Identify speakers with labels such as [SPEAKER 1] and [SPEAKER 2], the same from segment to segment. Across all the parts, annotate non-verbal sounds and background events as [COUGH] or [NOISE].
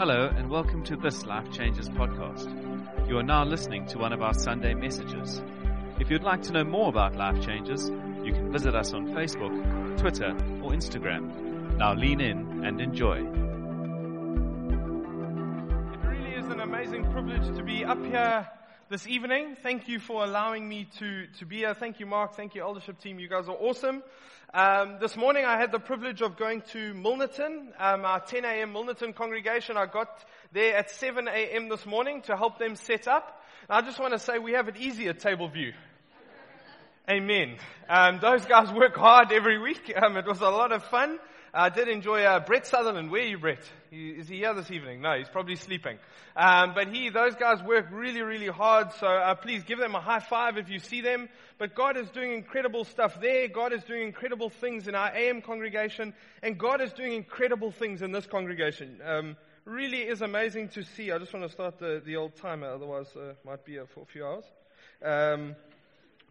[SPEAKER 1] Hello, and welcome to this Life Changes podcast. You are now listening to one of our Sunday messages. If you'd like to know more about Life Changes, you can visit us on Facebook, Twitter, or Instagram. Now lean in and enjoy.
[SPEAKER 2] It really is an amazing privilege to be up here this evening. Thank you for allowing me to, to be here. Thank you, Mark. Thank you, eldership team. You guys are awesome. Um, this morning I had the privilege of going to Milnerton, um, our 10 a.m. Milnerton congregation. I got there at 7 a.m. this morning to help them set up. And I just want to say we have it easy at Table View. Amen. Um, those guys work hard every week. [LAUGHS] Um, it was a lot of fun. I did enjoy uh, Brett Sutherland. Where are you, Brett? Is he here this evening? No, he's probably sleeping. Um, but he, those guys work really, really hard. So uh, please give them a high five if you see them. But God is doing incredible stuff there. God is doing incredible things in our AM congregation, and God is doing incredible things in this congregation. Um, really is amazing to see. I just want to start the, the old timer, otherwise uh, might be here for a few hours. Um,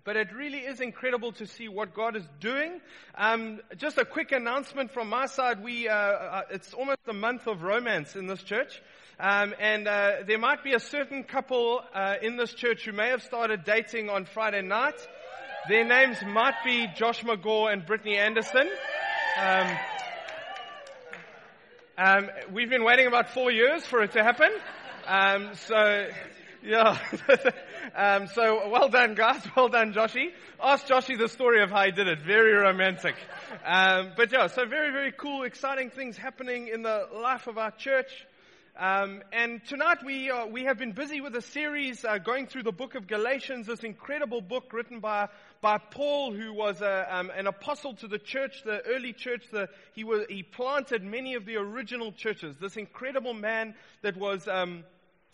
[SPEAKER 2] but it really is incredible to see what God is doing. Um, just a quick announcement from my side. We, uh, uh, it's almost a month of romance in this church. Um, and uh, there might be a certain couple uh, in this church who may have started dating on Friday night. Their names might be Josh McGaw and Brittany Anderson. Um, um, we've been waiting about four years for it to happen. Um, so yeah. [LAUGHS] um, so well done, guys. [LAUGHS] Well done, Joshy. Ask Joshy the story of how he did it. Very romantic. Um, but yeah, so very, very cool, exciting things happening in the life of our church. Um, and tonight we uh, we have been busy with a series uh, going through the book of Galatians, this incredible book written by by Paul, who was a, um, an apostle to the church, the early church. The, he was he planted many of the original churches. This incredible man that was. Um,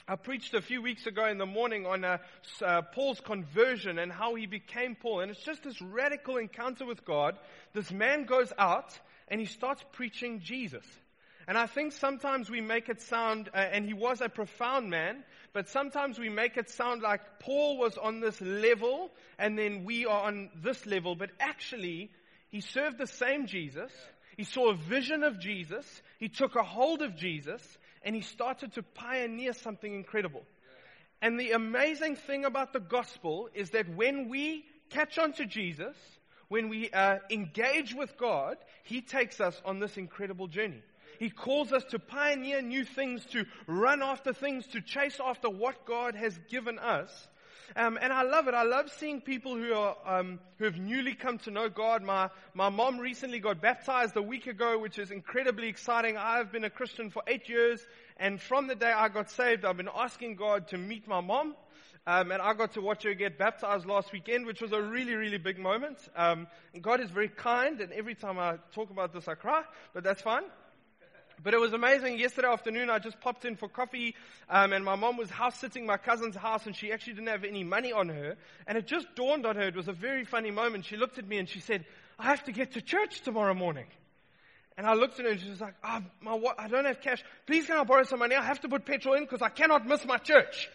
[SPEAKER 2] I preached a few weeks ago in the morning on uh, uh, Paul's conversion and how he became Paul. And it's just this radical encounter with God. This man goes out and he starts preaching Jesus. And I think sometimes we make it sound, uh, and he was a profound man, but sometimes we make it sound like Paul was on this level and then we are on this level. But actually, he served the same Jesus. He saw a vision of Jesus. He took a hold of Jesus and he started to pioneer something incredible. And the amazing thing about the gospel is that when we catch on to Jesus, when we uh, engage with God, he takes us on this incredible journey. He calls us to pioneer new things, to run after things, to chase after what God has given us. Um, and I love it. I love seeing people who are um, who have newly come to know God. My my mom recently got baptized a week ago, which is incredibly exciting. I've been a Christian for eight years, and from the day I got saved, I've been asking God to meet my mom. Um, and I got to watch her get baptized last weekend, which was a really, really big moment. Um, and God is very kind, and every time I talk about this, I cry, but that's fine. But it was amazing. Yesterday afternoon, I just popped in for coffee, um, and my mom was house sitting my cousin's house, and she actually didn't have any money on her. And it just dawned on her. It was a very funny moment. She looked at me and she said, "I have to get to church tomorrow morning." And I looked at her and she was like, oh, my, I don't have cash. Please can I borrow some money? I have to put petrol in because I cannot miss my church.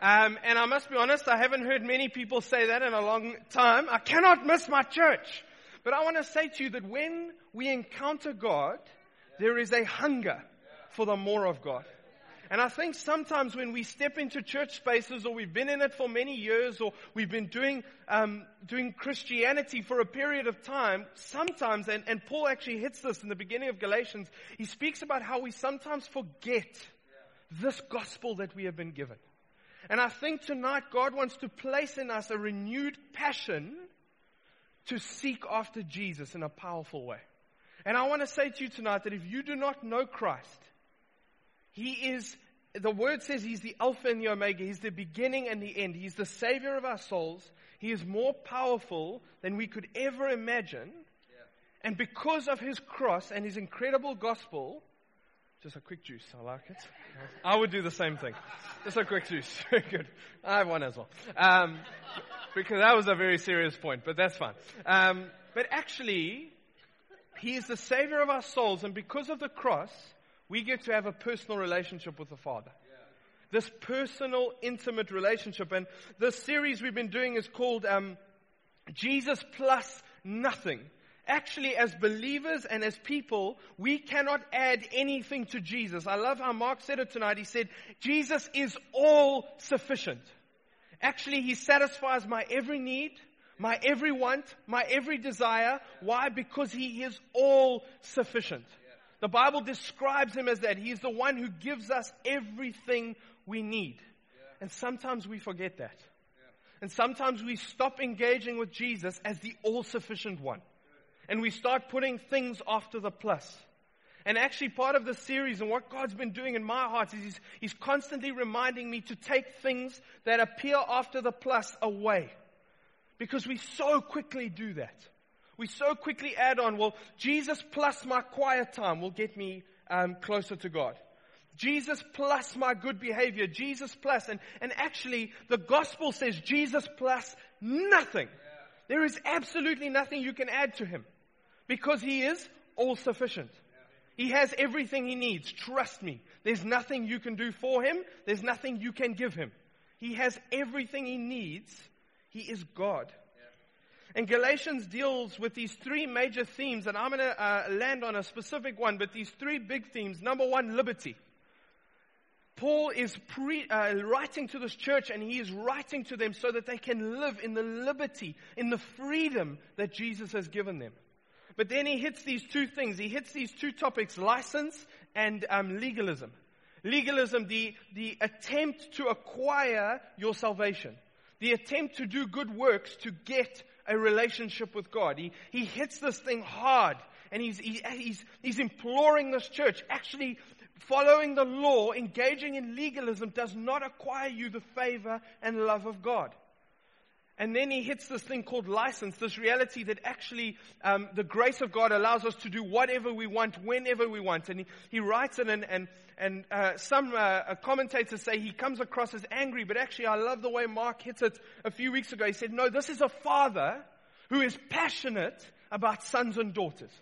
[SPEAKER 2] Um, and I must be honest, I haven't heard many people say that in a long time. I cannot miss my church. But I want to say to you that when we encounter God, there is a hunger for the more of God. And I think sometimes when we step into church spaces or we've been in it for many years or we've been doing, um, doing Christianity for a period of time, sometimes, and, and Paul actually hits this in the beginning of Galatians, he speaks about how we sometimes forget this gospel that we have been given. And I think tonight God wants to place in us a renewed passion to seek after Jesus in a powerful way. And I want to say to you tonight that if you do not know Christ, He is, the word says He's the Alpha and the Omega. He's the beginning and the end. He's the Savior of our souls. He is more powerful than we could ever imagine. And because of His cross and His incredible gospel, just a quick juice. I like it. I would do the same thing. Just a quick juice. [LAUGHS] Very good. I have one as well. Um, because that was a very serious point, but that's fine. Um, but actually, he is the Savior of our souls, and because of the cross, we get to have a personal relationship with the Father. This personal, intimate relationship. And this series we've been doing is called um, Jesus Plus Nothing. Actually, as believers and as people, we cannot add anything to Jesus. I love how Mark said it tonight. He said, Jesus is all sufficient. Actually, He satisfies my every need, my every want, my every desire. Why? Because He is all sufficient. The Bible describes Him as that. He is the one who gives us everything we need. And sometimes we forget that. And sometimes we stop engaging with Jesus as the all sufficient one. And we start putting things after the plus. And actually, part of the series and what God's been doing in my heart is he's, he's constantly reminding me to take things that appear after the plus away. Because we so quickly do that. We so quickly add on, well, Jesus plus my quiet time will get me um, closer to God. Jesus plus my good behavior. Jesus plus. And, and actually, the gospel says Jesus plus nothing. There is absolutely nothing you can add to him because he is all sufficient. He has everything he needs. Trust me. There's nothing you can do for him. There's nothing you can give him. He has everything he needs. He is God. And Galatians deals with these three major themes, and I'm going to uh, land on a specific one, but these three big themes. Number one, liberty. Paul is pre, uh, writing to this church and he is writing to them so that they can live in the liberty, in the freedom that Jesus has given them. But then he hits these two things. He hits these two topics, license and um, legalism. Legalism, the, the attempt to acquire your salvation. The attempt to do good works to get a relationship with God. He, he hits this thing hard and he's, he, he's, he's imploring this church, actually following the law, engaging in legalism does not acquire you the favor and love of God. And then he hits this thing called license, this reality that actually um, the grace of God allows us to do whatever we want, whenever we want. And he, he writes it, and, and, and uh, some uh, commentators say he comes across as angry, but actually I love the way Mark hits it a few weeks ago. He said, No, this is a father who is passionate about sons and daughters.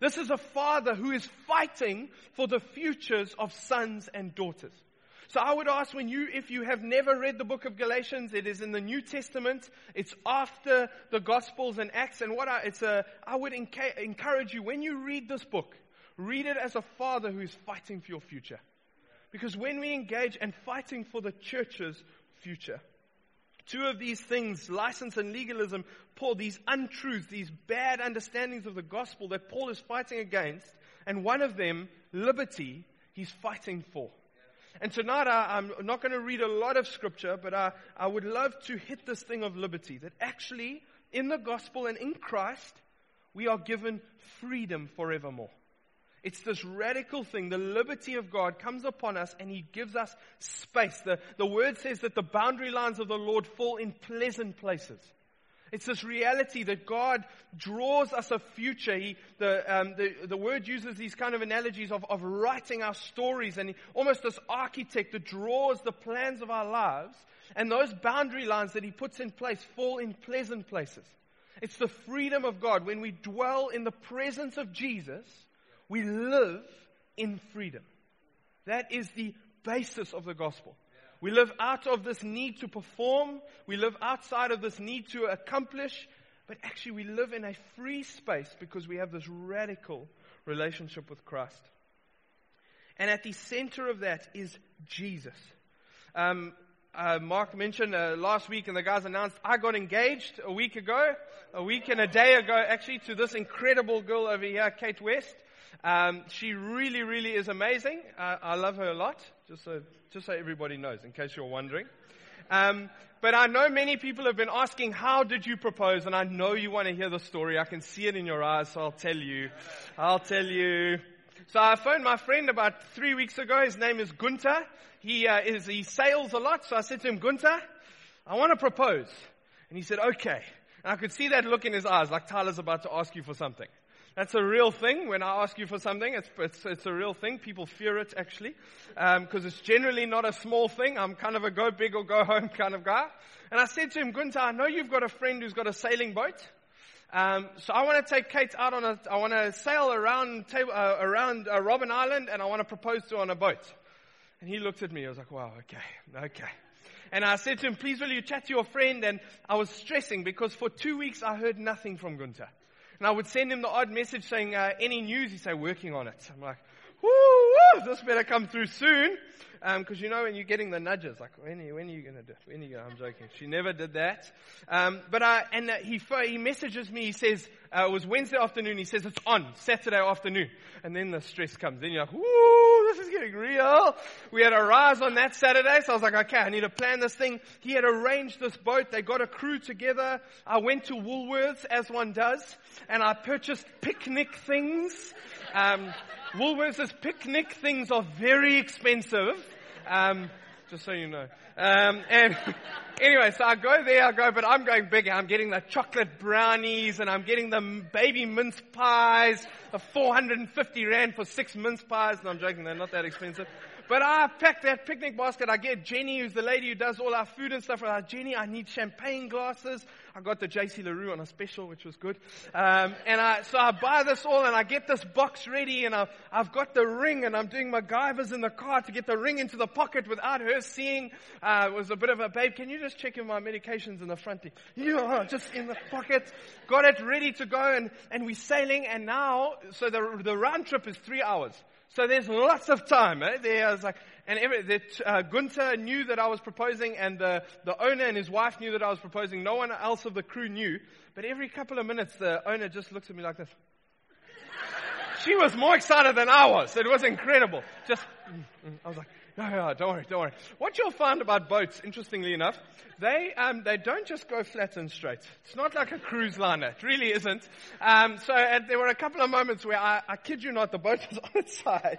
[SPEAKER 2] This is a father who is fighting for the futures of sons and daughters. So I would ask when you, if you have never read the book of Galatians, it is in the New Testament. It's after the Gospels and Acts. And what I, it's a, I would enca- encourage you when you read this book, read it as a father who is fighting for your future. Because when we engage and fighting for the church's future, Two of these things, license and legalism, Paul, these untruths, these bad understandings of the gospel that Paul is fighting against, and one of them, liberty, he's fighting for. And tonight I, am not going to read a lot of scripture, but I, I would love to hit this thing of liberty. That actually, in the gospel and in Christ, we are given freedom forevermore. It's this radical thing. The liberty of God comes upon us and He gives us space. The, the word says that the boundary lines of the Lord fall in pleasant places. It's this reality that God draws us a future. He, the, um, the, the word uses these kind of analogies of, of writing our stories and almost this architect that draws the plans of our lives. And those boundary lines that he puts in place fall in pleasant places. It's the freedom of God. When we dwell in the presence of Jesus, we live in freedom. That is the basis of the gospel. We live out of this need to perform. We live outside of this need to accomplish. But actually, we live in a free space because we have this radical relationship with Christ. And at the center of that is Jesus. Um, uh, Mark mentioned uh, last week, and the guys announced I got engaged a week ago, a week and a day ago, actually, to this incredible girl over here, Kate West. Um, she really, really is amazing. Uh, I love her a lot, just so, just so everybody knows, in case you're wondering. Um, but I know many people have been asking, how did you propose? And I know you want to hear the story. I can see it in your eyes, so I'll tell you. I'll tell you. So I phoned my friend about three weeks ago. His name is Gunter. He, uh, is, he sails a lot. So I said to him, Gunter, I want to propose. And he said, okay. And I could see that look in his eyes, like Tyler's about to ask you for something. That's a real thing. When I ask you for something, it's, it's, it's a real thing. People fear it actually, because um, it's generally not a small thing. I'm kind of a go big or go [LAUGHS] home kind of guy. And I said to him, Gunter, I know you've got a friend who's got a sailing boat. Um, so I want to take Kate out on a, I want to sail around, table, uh, around uh, Robben Island and I want to propose to her on a boat. And he looked at me. I was like, wow, okay, okay. And I said to him, please will you chat to your friend? And I was stressing because for two weeks I heard nothing from Gunter. And I would send him the odd message saying, uh, any news? He'd say, working on it. I'm like, woo, woo this better come through soon. Because um, you know when you're getting the nudges, like, when are you, when are you going to do it? When are you gonna, I'm joking. She never did that. Um, but I, and uh, he, he messages me, he says, uh, it was Wednesday afternoon, he says, it's on, Saturday afternoon. And then the stress comes. Then you're like, woo, this is getting real. We had a rise on that Saturday, so I was like, okay, I need to plan this thing. He had arranged this boat. They got a crew together. I went to Woolworths, as one does, and I purchased picnic things. Um, Woolworths' picnic things are very expensive. Um, just so you know. Um, and [LAUGHS] anyway, so I go there, I go, but I'm going bigger. I'm getting the chocolate brownies and I'm getting the baby mince pies, the 450 rand for six mince pies. And I'm joking, they're not that expensive. But I pack that picnic basket. I get Jenny, who's the lady who does all our food and stuff. I like, Jenny, I need champagne glasses. I got the JC Le Roux on a special, which was good. Um, and I, so I buy this all and I get this box ready and I, I've got the ring and I'm doing MacGyver's in the car to get the ring into the pocket without her seeing. Uh, it was a bit of a babe. Can you just check in my medications in the front? Yeah, just in the pocket. Got it ready to go and, and we're sailing and now, so the, the round trip is three hours. So there's lots of time. Eh? There's like, and every, uh, Gunther knew that I was proposing, and the, the owner and his wife knew that I was proposing. No one else of the crew knew. But every couple of minutes, the owner just looks at me like this. she was more excited than I was. It was incredible. Just, mm, mm. I was like, [LAUGHS] no, no, don't worry, don't worry. What you'll find about boats, interestingly enough, they, um, they don't just go flat and straight. It's not like a cruise liner. It really isn't. Um, so there were a couple of moments where I, I kid you not, the boat was [LAUGHS] on its side.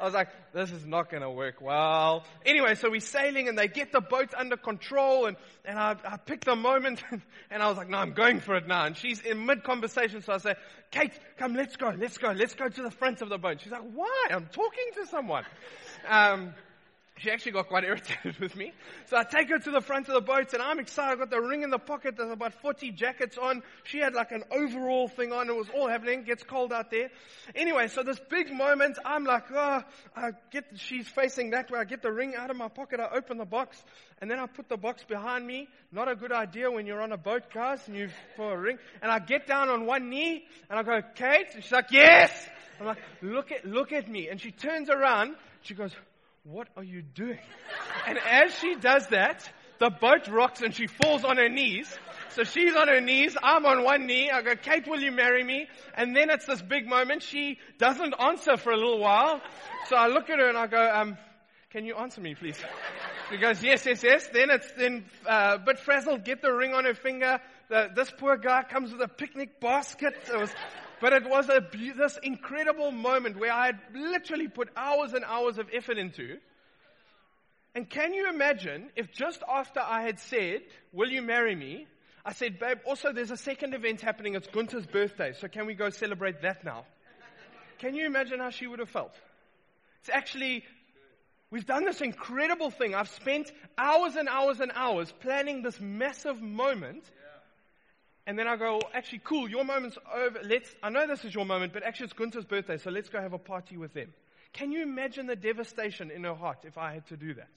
[SPEAKER 2] I was like, this is not going to work well. Anyway, so we're sailing and they get the boat under control and, and I, I pick the moment [LAUGHS] and I was like, no, I'm going for it now. And she's in mid conversation. So I say, Kate, come, let's go, let's go, let's go to the front of the boat. She's like, why? I'm talking to someone. Um, she actually got quite [LAUGHS] irritated with me. So I take her to the front of the boat and I'm excited. I've got the ring in the pocket. There's about 40 jackets on. She had like an overall thing on. It was all happening. Gets cold out there. Anyway, so this big moment, I'm like, oh, I get, she's facing that way. I get the ring out of my pocket. I open the box and then I put the box behind me. Not a good idea when you're on a boat, guys, and you've for a ring. And I get down on one knee and I go, Kate? And she's like, yes! I'm like, look at, look at me. And she turns around. She goes, what are you doing? And as she does that, the boat rocks and she falls on her knees. So she's on her knees, I'm on one knee. I go, Kate, will you marry me? And then it's this big moment. She doesn't answer for a little while. So I look at her and I go, um, can you answer me, please? She goes, yes, yes, yes. Then it's then uh, a bit frazzled, get the ring on her finger. The, this poor guy comes with a picnic basket. It was but it was a, this incredible moment where I had literally put hours and hours of effort into. And can you imagine if just after I had said, Will you marry me? I said, Babe, also there's a second event happening. It's Gunther's birthday. So can we go celebrate that now? Can you imagine how she would have felt? It's actually, we've done this incredible thing. I've spent hours and hours and hours planning this massive moment and then I go, well, actually, cool, your moment's over. Let's, I know this is your moment, but actually it's Gunther's birthday, so let's go have a party with them. Can you imagine the devastation in her heart if I had to do that?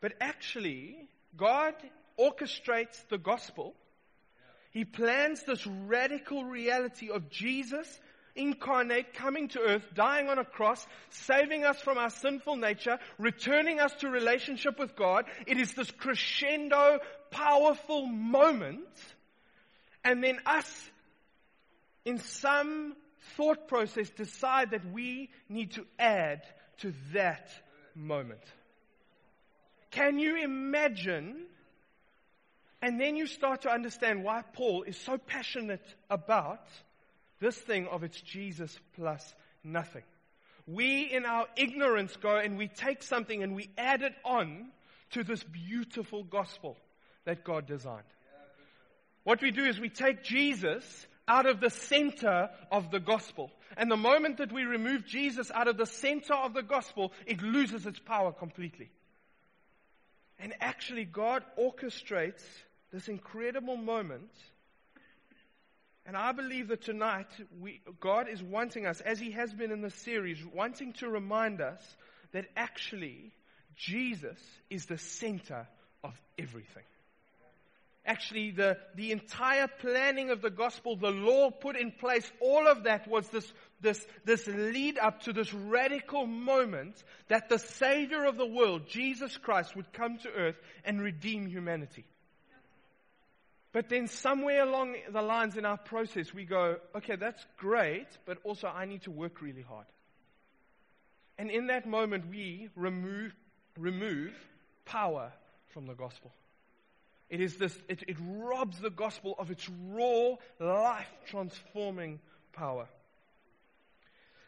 [SPEAKER 2] But actually, God orchestrates the gospel. He plans this radical reality of Jesus incarnate, coming to earth, dying on a cross, saving us from our sinful nature, returning us to relationship with God. It is this crescendo, powerful moment and then us, in some thought process, decide that we need to add to that moment. Can you imagine? And then you start to understand why Paul is so passionate about this thing of it's Jesus plus nothing. We, in our ignorance, go and we take something and we add it on to this beautiful gospel that God designed. What we do is we take Jesus out of the center of the gospel. And the moment that we remove Jesus out of the center of the gospel, it loses its power completely. And actually, God orchestrates this incredible moment. And I believe that tonight, we, God is wanting us, as He has been in the series, wanting to remind us that actually, Jesus is the center of everything. Actually the, the entire planning of the gospel, the law put in place, all of that was this, this, this lead up to this radical moment that the Savior of the world, Jesus Christ, would come to earth and redeem humanity. But then somewhere along the lines in our process, we go, okay, that's great, but also I need to work really hard. And in that moment, we remove, remove power from the gospel. It is this, it, it robs the gospel of its raw, life transforming power.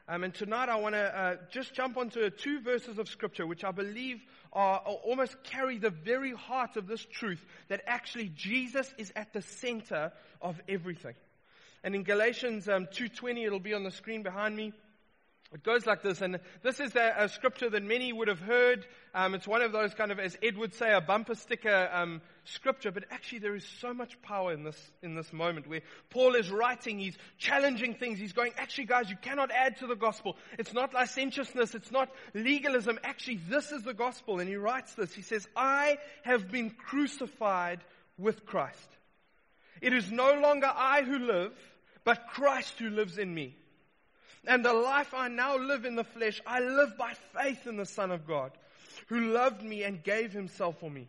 [SPEAKER 2] Um, and tonight I want to uh, just jump onto two verses of scripture which I believe are, are, almost carry the very heart of this truth that actually Jesus is at the center of everything. And in Galatians um, 2.20, it'll be on the screen behind me. It goes like this, and this is a, a scripture that many would have heard. Um, it's one of those kind of, as Ed would say, a bumper sticker um, scripture. But actually, there is so much power in this in this moment where Paul is writing. He's challenging things. He's going, actually, guys, you cannot add to the gospel. It's not licentiousness. It's not legalism. Actually, this is the gospel. And he writes this. He says, "I have been crucified with Christ. It is no longer I who live, but Christ who lives in me." And the life I now live in the flesh, I live by faith in the Son of God, who loved me and gave himself for me.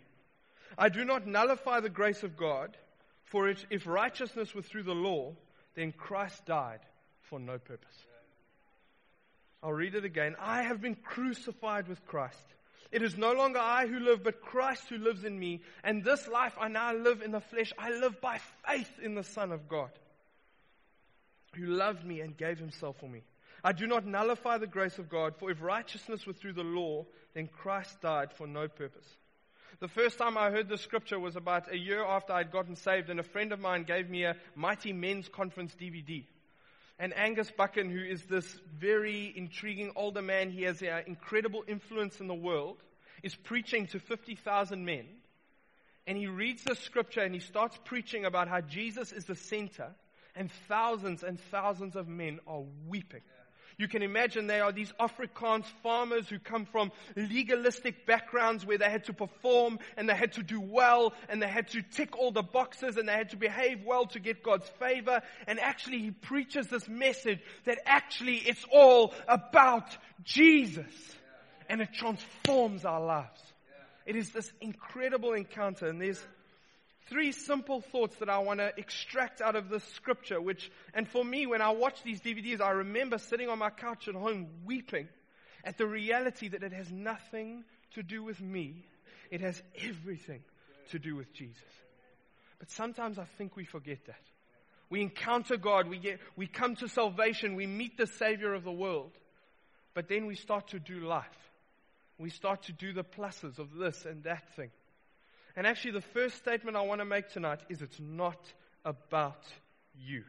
[SPEAKER 2] I do not nullify the grace of God, for it, if righteousness were through the law, then Christ died for no purpose. I'll read it again. I have been crucified with Christ. It is no longer I who live, but Christ who lives in me. And this life I now live in the flesh, I live by faith in the Son of God who loved me and gave himself for me. I do not nullify the grace of God, for if righteousness were through the law, then Christ died for no purpose. The first time I heard this scripture was about a year after I'd gotten saved, and a friend of mine gave me a Mighty Men's Conference DVD. And Angus Buchan, who is this very intriguing older man, he has an incredible influence in the world, is preaching to 50,000 men. And he reads the scripture and he starts preaching about how Jesus is the center and thousands and thousands of men are weeping. You can imagine they are these Afrikaans farmers who come from legalistic backgrounds where they had to perform and they had to do well and they had to tick all the boxes and they had to behave well to get God's favor. And actually he preaches this message that actually it's all about Jesus and it transforms our lives. It is this incredible encounter and there's three simple thoughts that I want to extract out of this scripture, which, and for me, when I watch these DVDs, I remember sitting on my couch at home weeping at the reality that it has nothing to do with me. It has everything to do with Jesus. But sometimes I think we forget that. We encounter God, we get, we come to salvation, we meet the Savior of the world, but then we start to do life. We start to do the pluses of this and that thing. And actually, the first statement I want to make tonight is it's not about you.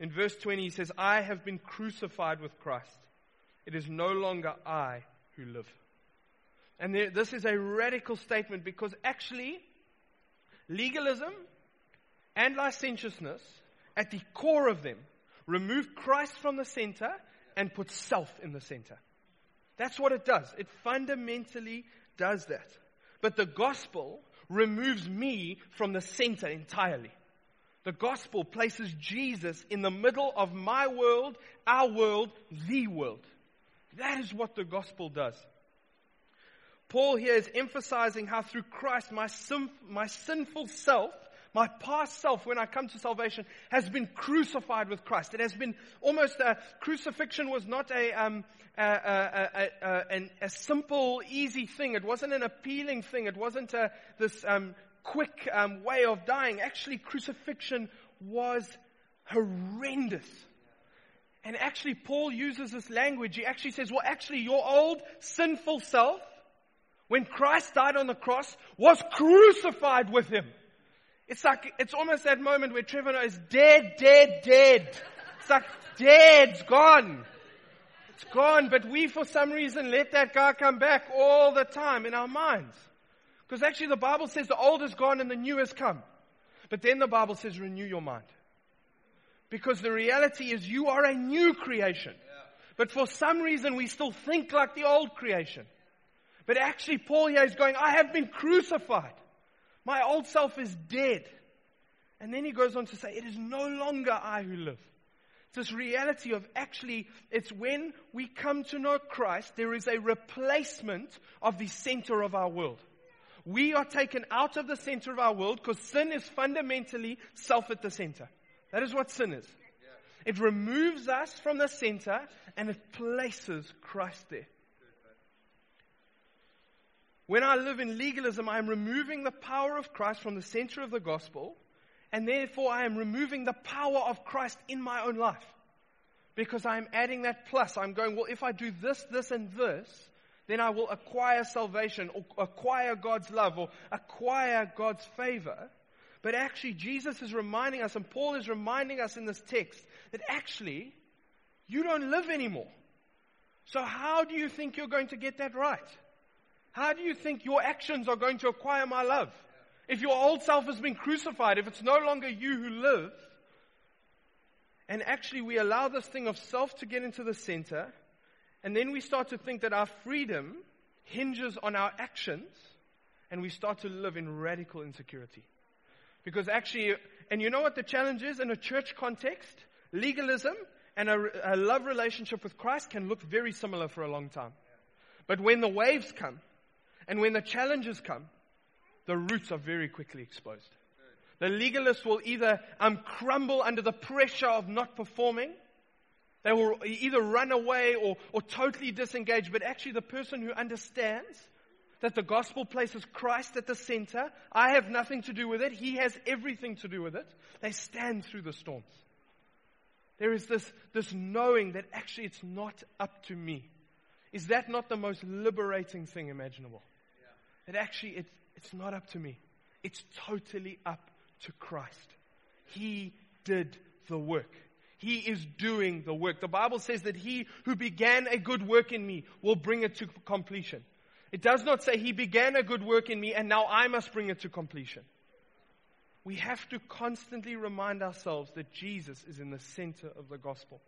[SPEAKER 2] In verse 20, he says, I have been crucified with Christ. It is no longer I who live. And there, this is a radical statement because actually, legalism and licentiousness, at the core of them, remove Christ from the center and put self in the center. That's what it does. It fundamentally does that. But the gospel removes me from the center entirely. The gospel places Jesus in the middle of my world, our world, the world. That is what the gospel does. Paul here is emphasizing how through Christ my, my sinful self my past self, when I come to salvation, has been crucified with Christ. It has been almost a crucifixion was not a, um, a, a, a, a, simple, easy thing. It wasn't an appealing thing. It wasn't this um, quick um, way of dying. Actually, crucifixion was horrendous. And actually, Paul uses this language. He actually says, well, actually, your old sinful self, when Christ died on the cross, was crucified with him. It's like, it's almost that moment where Trevor is dead, dead, dead. It's like, dead, it's gone. It's gone, but we for some reason let that guy come back all the time in our minds. Because actually the Bible says the old is gone and the new has come. But then the Bible says renew your mind. Because the reality is you are a new creation. But for some reason we still think like the old creation. But actually Paul here is going, I have been crucified. My old self is dead. And then he goes on to say, It is no longer I who live. It's this reality of actually, it's when we come to know Christ, there is a replacement of the center of our world. We are taken out of the center of our world because sin is fundamentally self at the center. That is what sin is. It removes us from the center and it places Christ there. When I live in legalism, I am removing the power of Christ from the center of the gospel, and therefore I am removing the power of Christ in my own life. Because I am adding that plus. I'm going, well, if I do this, this, and this, then I will acquire salvation, or acquire God's love, or acquire God's favor. But actually, Jesus is reminding us, and Paul is reminding us in this text, that actually, you don't live anymore. So, how do you think you're going to get that right? How do you think your actions are going to acquire my love? If your old self has been crucified, if it's no longer you who live, and actually we allow this thing of self to get into the center, and then we start to think that our freedom hinges on our actions, and we start to live in radical insecurity. Because actually, and you know what the challenge is in a church context? Legalism and a, a love relationship with Christ can look very similar for a long time. But when the waves come, and when the challenges come, the roots are very quickly exposed. The legalist will either um, crumble under the pressure of not performing. They will either run away or, or totally disengage. But actually, the person who understands that the gospel places Christ at the center, I have nothing to do with it, He has everything to do with it, they stand through the storms. There is this, this knowing that actually it's not up to me. Is that not the most liberating thing imaginable? That actually it, it's not up to me. It's totally up to Christ. He did the work. He is doing the work. The Bible says that he who began a good work in me will bring it to completion. It does not say he began a good work in me and now I must bring it to completion. We have to constantly remind ourselves that Jesus is in the center of the gospel.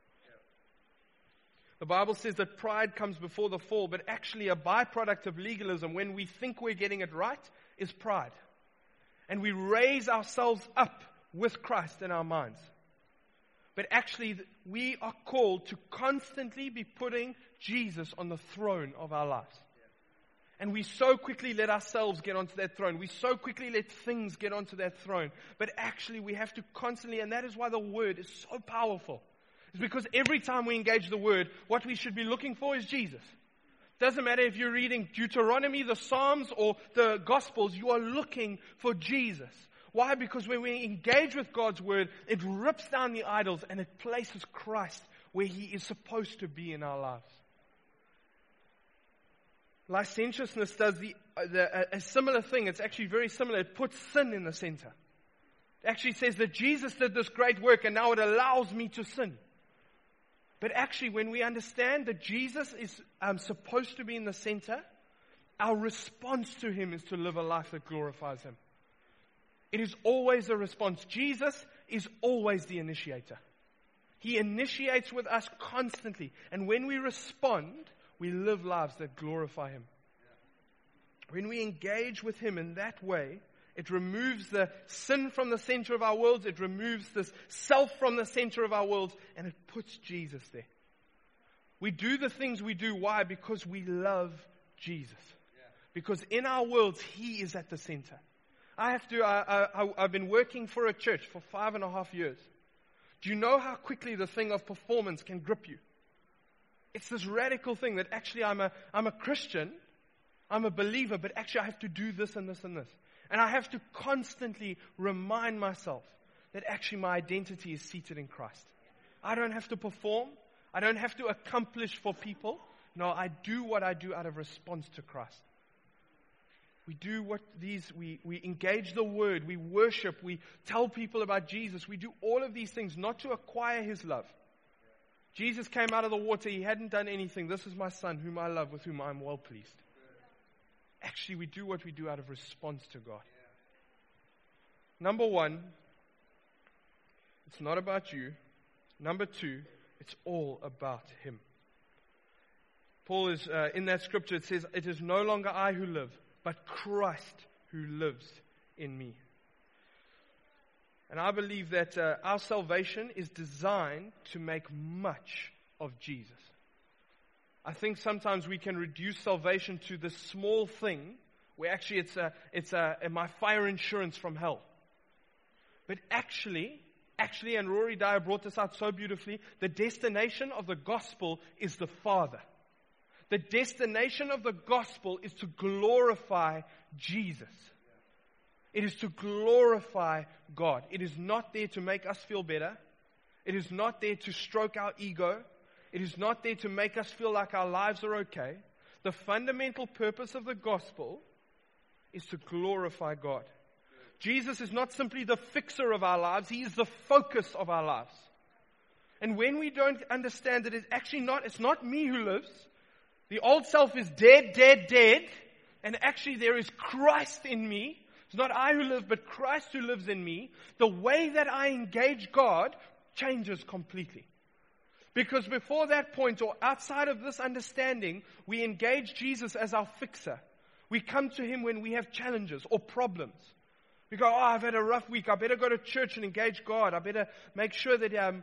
[SPEAKER 2] The Bible says that pride comes before the fall, but actually, a byproduct of legalism, when we think we're getting it right, is pride. And we raise ourselves up with Christ in our minds. But actually, we are called to constantly be putting Jesus on the throne of our lives. And we so quickly let ourselves get onto that throne. We so quickly let things get onto that throne. But actually, we have to constantly, and that is why the word is so powerful. It's because every time we engage the word, what we should be looking for is Jesus. Doesn't matter if you're reading Deuteronomy, the Psalms, or the Gospels, you are looking for Jesus. Why? Because when we engage with God's word, it rips down the idols and it places Christ where he is supposed to be in our lives. Licentiousness does the, uh, the, a similar thing. It's actually very similar. It puts sin in the center. It actually says that Jesus did this great work and now it allows me to sin. But actually, when we understand that Jesus is um, supposed to be in the center, our response to him is to live a life that glorifies him. It is always a response. Jesus is always the initiator. He initiates with us constantly. And when we respond, we live lives that glorify him. When we engage with him in that way, it removes the sin from the center of our worlds. It removes this self from the center of our worlds and it puts Jesus there. We do the things we do. Why? Because we love Jesus. Because in our worlds, He is at the center. I have to, I, I, I've been working for a church for five and a half years. Do you know how quickly the thing of performance can grip you? It's this radical thing that actually I'm a, I'm a Christian, I'm a believer, but actually I have to do this and this and this. And I have to constantly remind myself that actually my identity is seated in Christ. I don't have to perform. I don't have to accomplish for people. No, I do what I do out of response to Christ. We do what these, we, we engage the word, we worship, we tell people about Jesus. We do all of these things not to acquire his love. Jesus came out of the water, he hadn't done anything. This is my son, whom I love, with whom I am well pleased. Actually, we do what we do out of response to God. Number one, it's not about you. Number two, it's all about Him. Paul is, uh, in that scripture, it says, It is no longer I who live, but Christ who lives in me. And I believe that uh, our salvation is designed to make much of Jesus. I think sometimes we can reduce salvation to this small thing where actually it's, a, it's a, my fire insurance from hell. But actually, actually, and Rory Dyer brought this out so beautifully, the destination of the gospel is the Father. The destination of the gospel is to glorify Jesus. It is to glorify God. It is not there to make us feel better. It is not there to stroke our ego. It is not there to make us feel like our lives are okay. The fundamental purpose of the gospel is to glorify God. Jesus is not simply the fixer of our lives, He is the focus of our lives. And when we don't understand that it's actually not, it's not me who lives, the old self is dead, dead, dead, and actually there is Christ in me. It's not I who live, but Christ who lives in me. The way that I engage God changes completely. Because before that point, or outside of this understanding, we engage Jesus as our fixer. We come to Him when we have challenges or problems. We go, oh, I've had a rough week. I better go to church and engage God. I better make sure that um,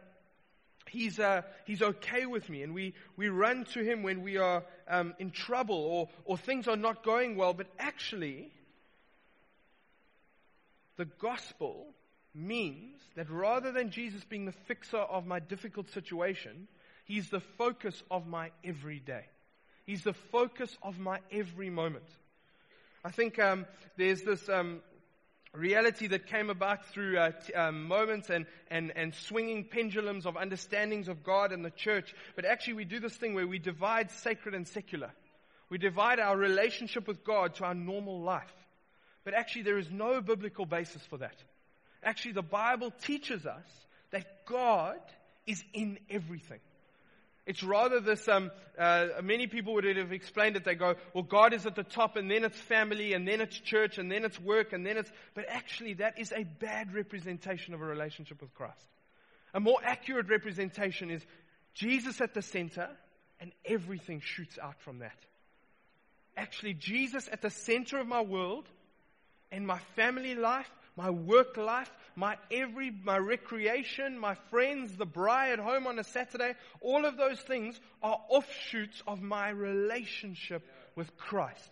[SPEAKER 2] he's, uh, he's okay with me. And we, we run to Him when we are um, in trouble or, or things are not going well. But actually, the gospel means that rather than Jesus being the fixer of my difficult situation, He's the focus of my everyday. He's the focus of my every moment. I think um, there's this um, reality that came about through uh, t- um, moments and, and, and swinging pendulums of understandings of God and the church. But actually, we do this thing where we divide sacred and secular. We divide our relationship with God to our normal life. But actually, there is no biblical basis for that. Actually, the Bible teaches us that God is in everything. It's rather this, um, uh, many people would have explained it. They go, well, God is at the top, and then it's family, and then it's church, and then it's work, and then it's. But actually, that is a bad representation of a relationship with Christ. A more accurate representation is Jesus at the center, and everything shoots out from that. Actually, Jesus at the center of my world, and my family life, my work life, my every, my recreation, my friends, the braai at home on a Saturday, all of those things are offshoots of my relationship with Christ.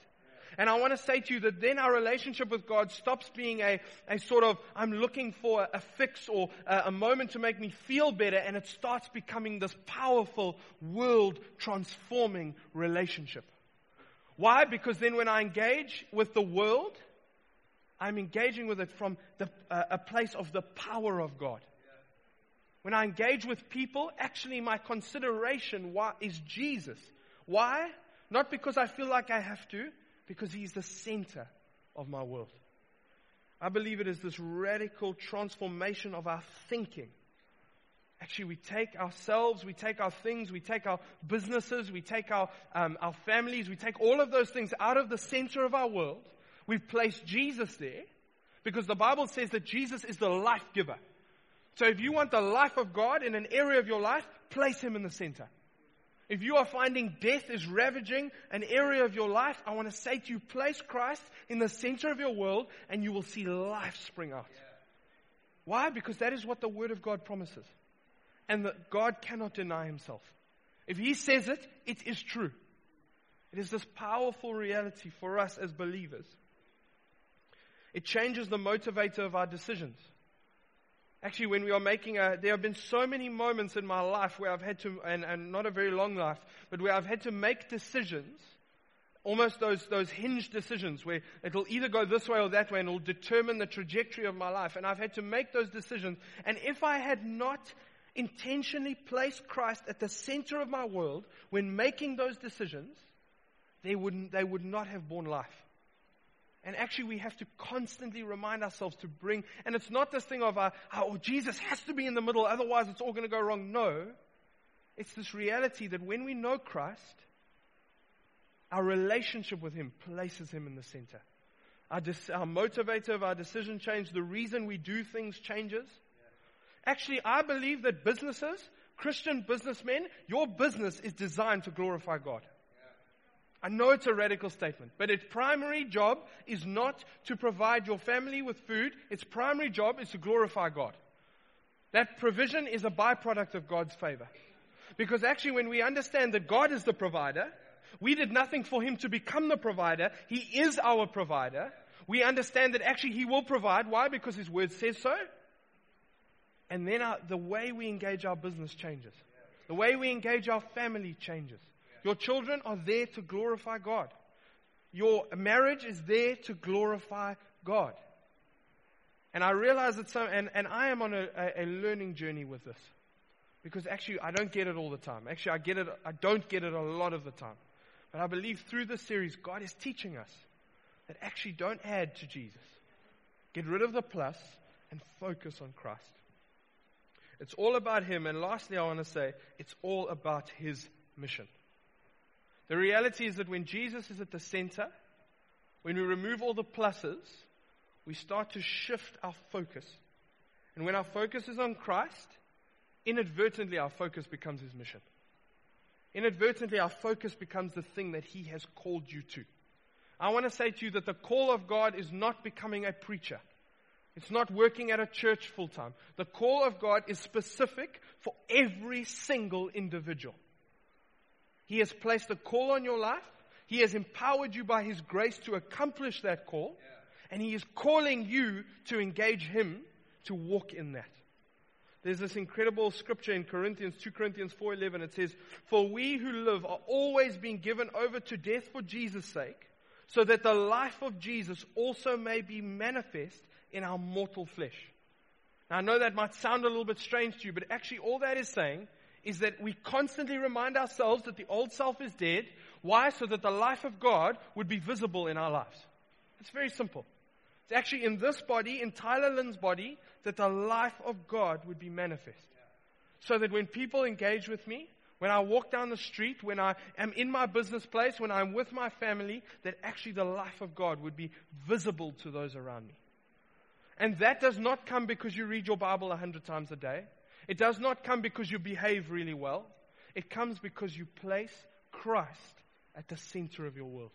[SPEAKER 2] And I want to say to you that then our relationship with God stops being a, a sort of, I'm looking for a fix or a, a moment to make me feel better, and it starts becoming this powerful, world transforming relationship. Why? Because then when I engage with the world, I'm engaging with it from the, uh, a place of the power of God. When I engage with people, actually my consideration why, is Jesus. Why? Not because I feel like I have to, because He's the center of my world. I believe it is this radical transformation of our thinking. Actually, we take ourselves, we take our things, we take our businesses, we take our, um, our families, we take all of those things out of the center of our world We've placed Jesus there because the Bible says that Jesus is the life giver. So if you want the life of God in an area of your life, place him in the center. If you are finding death is ravaging an area of your life, I want to say to you, place Christ in the center of your world and you will see life spring out. Why? Because that is what the Word of God promises. And that God cannot deny himself. If he says it, it is true. It is this powerful reality for us as believers. It changes the motivator of our decisions. Actually, when we are making a, there have been so many moments in my life where I've had to, and, and not a very long life, but where I've had to make decisions, almost those, those hinge decisions where it'll either go this way or that way and it'll determine the trajectory of my life. And I've had to make those decisions. And if I had not intentionally placed Christ at the center of my world when making those decisions, they, wouldn't, they would not have borne life. And actually, we have to constantly remind ourselves to bring, and it's not this thing of, uh, oh, Jesus has to be in the middle, otherwise it's all going to go wrong. No. It's this reality that when we know Christ, our relationship with Him places Him in the center. Our, dis- our motivator of our decision change, the reason we do things changes. Actually, I believe that businesses, Christian businessmen, your business is designed to glorify God. I know it's a radical statement, but its primary job is not to provide your family with food. Its primary job is to glorify God. That provision is a byproduct of God's favor. Because actually, when we understand that God is the provider, we did nothing for Him to become the provider. He is our provider. We understand that actually He will provide. Why? Because His word says so. And then our, the way we engage our business changes. The way we engage our family changes. Your children are there to glorify God. Your marriage is there to glorify God. And I realize that some, and, and I am on a, a, learning journey with this. Because actually, I don't get it all the time. Actually, I get it, I don't get it a lot of the time. But I believe through this series, God is teaching us that actually don't add to Jesus. Get rid of the plus and focus on Christ. It's all about Him. And lastly, I want to say it's all about His mission. The reality is that when Jesus is at the center, when we remove all the pluses, we start to shift our focus. And when our focus is on Christ, inadvertently our focus becomes His mission. Inadvertently, our focus becomes the thing that He has called you to. I want to say to you that the call of God is not becoming a preacher. It's not working at a church full time. The call of God is specific for every single individual. He has placed a call on your life. He has empowered you by His grace to accomplish that call. And He is calling you to engage Him to walk in that. There's this incredible scripture in Corinthians, 2 Corinthians 4.11. It says, For we who live are always being given over to death for Jesus' sake, so that the life of Jesus also may be manifest in our mortal flesh. Now, I know that might sound a little bit strange to you, but actually, all that is saying is that we constantly remind ourselves that the old self is dead. Why? So that the life of God would be visible in our lives. It's very simple. It's actually in this body, in Tyler Lynn's body, that the life of God would be manifest. So that when people engage with me, when I walk down the street, when I am in my business place, when I'm with my family, that actually the life of God would be visible to those around me. And that does not come because you read your Bible a hundred times a day. It does not come because you behave really well. It comes because you place Christ at the center of your world.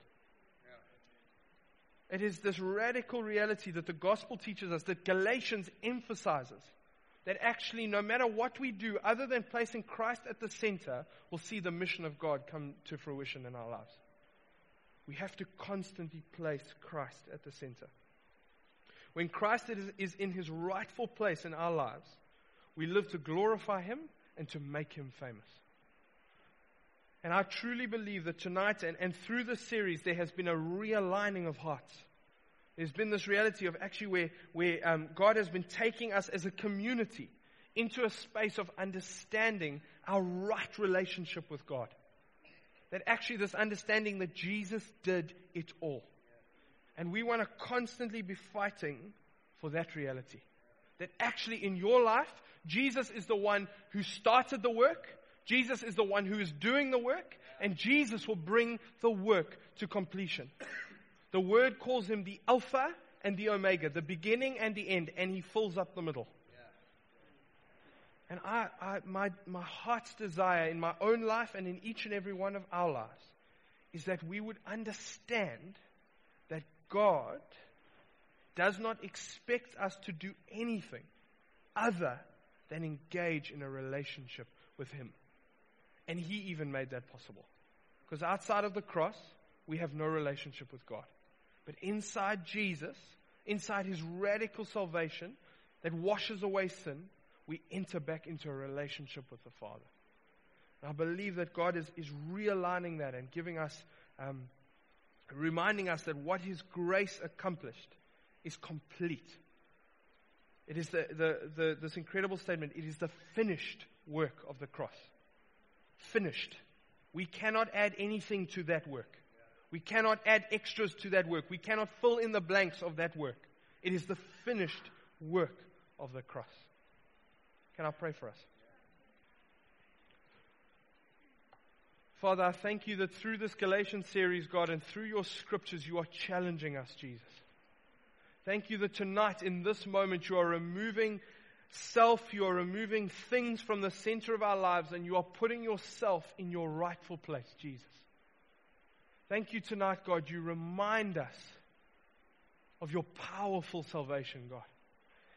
[SPEAKER 2] It is this radical reality that the gospel teaches us, that Galatians emphasizes, that actually, no matter what we do, other than placing Christ at the center, we'll see the mission of God come to fruition in our lives. We have to constantly place Christ at the center. When Christ is in his rightful place in our lives, we live to glorify him and to make him famous. And I truly believe that tonight and, and through this series, there has been a realigning of hearts. There's been this reality of actually where, where um, God has been taking us as a community into a space of understanding our right relationship with God. That actually, this understanding that Jesus did it all. And we want to constantly be fighting for that reality. That actually, in your life, Jesus is the one who started the work Jesus is the one who is doing the work, and Jesus will bring the work to completion. The word calls him the Alpha and the Omega, the beginning and the end, and he fills up the middle. And I, I, my, my heart's desire in my own life and in each and every one of our lives is that we would understand that God does not expect us to do anything other than engage in a relationship with Him. And He even made that possible. Because outside of the cross, we have no relationship with God. But inside Jesus, inside His radical salvation that washes away sin, we enter back into a relationship with the Father. And I believe that God is, is realigning that and giving us, um, reminding us that what His grace accomplished is complete. It is the, the, the, this incredible statement. It is the finished work of the cross finished. We cannot add anything to that work. We cannot add extras to that work. We cannot fill in the blanks of that work. It is the finished work of the cross. Can I pray for us? Father, I thank you that through this Galatians series, God, and through your scriptures, you are challenging us, Jesus. Thank you that tonight, in this moment, you are removing self, you are removing things from the center of our lives and you are putting yourself in your rightful place, Jesus. Thank you tonight, God. You remind us of your powerful salvation, God.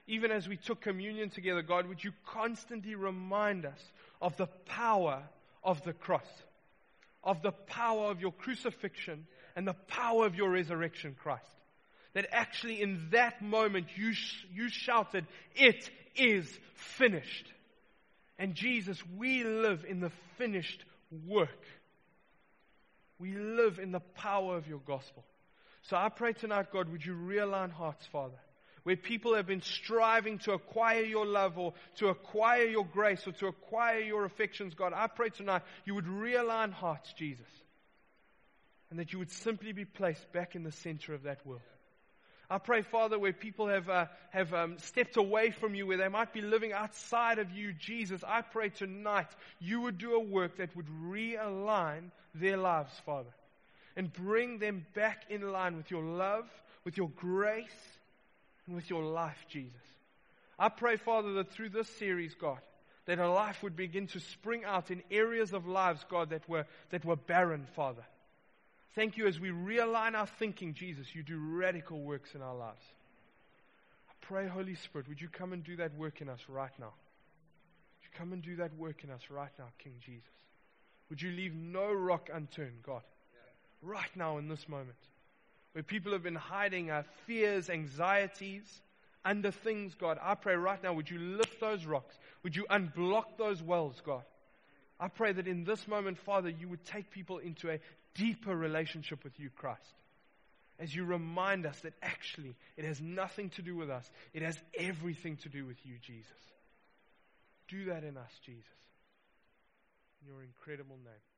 [SPEAKER 2] Even as we took communion together, God, would you constantly remind us of the power of the cross, of the power of your crucifixion and the power of your resurrection, Christ. That actually in that moment you, sh- you shouted, It is finished. And Jesus, we live in the finished work. We live in the power of your gospel. So I pray tonight, God, would you realign hearts, Father? Where people have been striving to acquire your love or to acquire your grace or to acquire your affections, God, I pray tonight you would realign hearts, Jesus. And that you would simply be placed back in the center of that will. I pray, Father, where people have, uh, have um, stepped away from you, where they might be living outside of you, Jesus, I pray tonight you would do a work that would realign their lives, Father, and bring them back in line with your love, with your grace, and with your life, Jesus. I pray, Father, that through this series, God, that a life would begin to spring out in areas of lives, God, that were, that were barren, Father. Thank you as we realign our thinking, Jesus, you do radical works in our lives. I pray, Holy Spirit, would you come and do that work in us right now? Would you come and do that work in us right now, King Jesus? Would you leave no rock unturned, God? Right now in this moment. Where people have been hiding our fears, anxieties, under things, God. I pray right now, would you lift those rocks? Would you unblock those wells, God? I pray that in this moment, Father, you would take people into a deeper relationship with you, Christ. As you remind us that actually it has nothing to do with us, it has everything to do with you, Jesus. Do that in us, Jesus. In your incredible name.